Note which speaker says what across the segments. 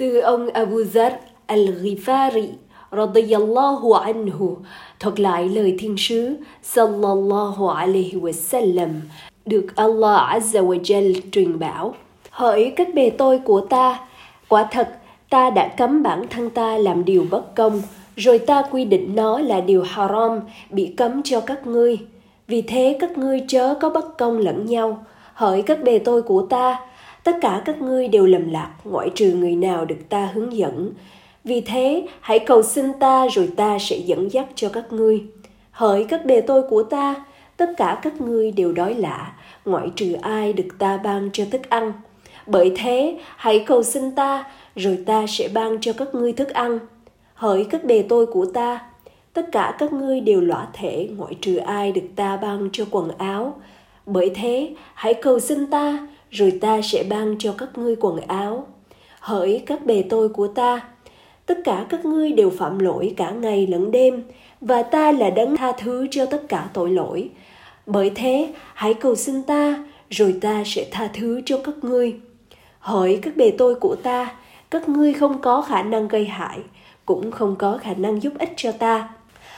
Speaker 1: từ ông Abu Zar al-Ghifari radiyallahu anhu thuật lại lời thiên sứ sallallahu alaihi wasallam, được Allah Azza wa Jal truyền bảo. Hỡi các bề tôi của ta, quả thật ta đã cấm bản thân ta làm điều bất công, rồi ta quy định nó là điều haram, bị cấm cho các ngươi. Vì thế các ngươi chớ có bất công lẫn nhau. Hỡi các bề tôi của ta tất cả các ngươi đều lầm lạc, ngoại trừ người nào được ta hướng dẫn. Vì thế, hãy cầu xin ta rồi ta sẽ dẫn dắt cho các ngươi. Hỡi các bề tôi của ta, tất cả các ngươi đều đói lạ, ngoại trừ ai được ta ban cho thức ăn. Bởi thế, hãy cầu xin ta, rồi ta sẽ ban cho các ngươi thức ăn. Hỡi các bề tôi của ta, tất cả các ngươi đều lõa thể, ngoại trừ ai được ta ban cho quần áo. Bởi thế, hãy cầu xin ta rồi ta sẽ ban cho các ngươi quần áo. Hỡi các bề tôi của ta, tất cả các ngươi đều phạm lỗi cả ngày lẫn đêm, và ta là đấng tha thứ cho tất cả tội lỗi. Bởi thế, hãy cầu xin ta, rồi ta sẽ tha thứ cho các ngươi. Hỡi các bề tôi của ta, các ngươi không có khả năng gây hại, cũng không có khả năng giúp ích cho ta.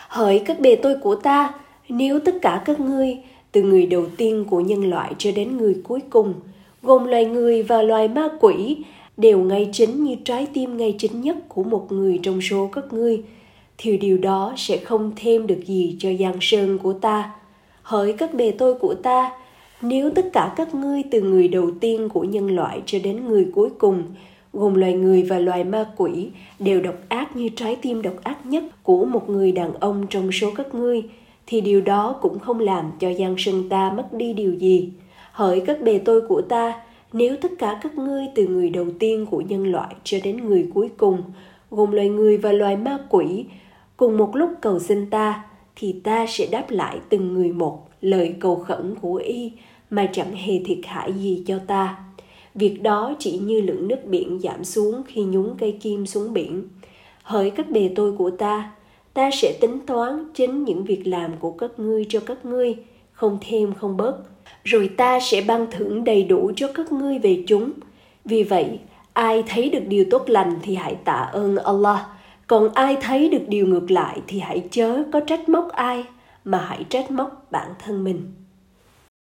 Speaker 1: Hỡi các bề tôi của ta, nếu tất cả các ngươi, từ người đầu tiên của nhân loại cho đến người cuối cùng gồm loài người và loài ma quỷ, đều ngay chính như trái tim ngay chính nhất của một người trong số các ngươi. Thì điều đó sẽ không thêm được gì cho giang sơn của ta. Hỡi các bề tôi của ta, nếu tất cả các ngươi từ người đầu tiên của nhân loại cho đến người cuối cùng, gồm loài người và loài ma quỷ, đều độc ác như trái tim độc ác nhất của một người đàn ông trong số các ngươi, thì điều đó cũng không làm cho giang sơn ta mất đi điều gì hỡi các bề tôi của ta, nếu tất cả các ngươi từ người đầu tiên của nhân loại cho đến người cuối cùng, gồm loài người và loài ma quỷ, cùng một lúc cầu xin ta, thì ta sẽ đáp lại từng người một lời cầu khẩn của y, mà chẳng hề thiệt hại gì cho ta. Việc đó chỉ như lượng nước biển giảm xuống khi nhúng cây kim xuống biển. Hỡi các bề tôi của ta ta sẽ tính toán chính những việc làm của các ngươi cho các ngươi, không thêm không bớt rồi ta sẽ ban thưởng đầy đủ cho các ngươi về chúng. Vì vậy, ai thấy được điều tốt lành thì hãy tạ ơn allah. Còn ai thấy được điều ngược lại thì hãy chớ có trách móc ai, mà hãy trách móc bản thân mình.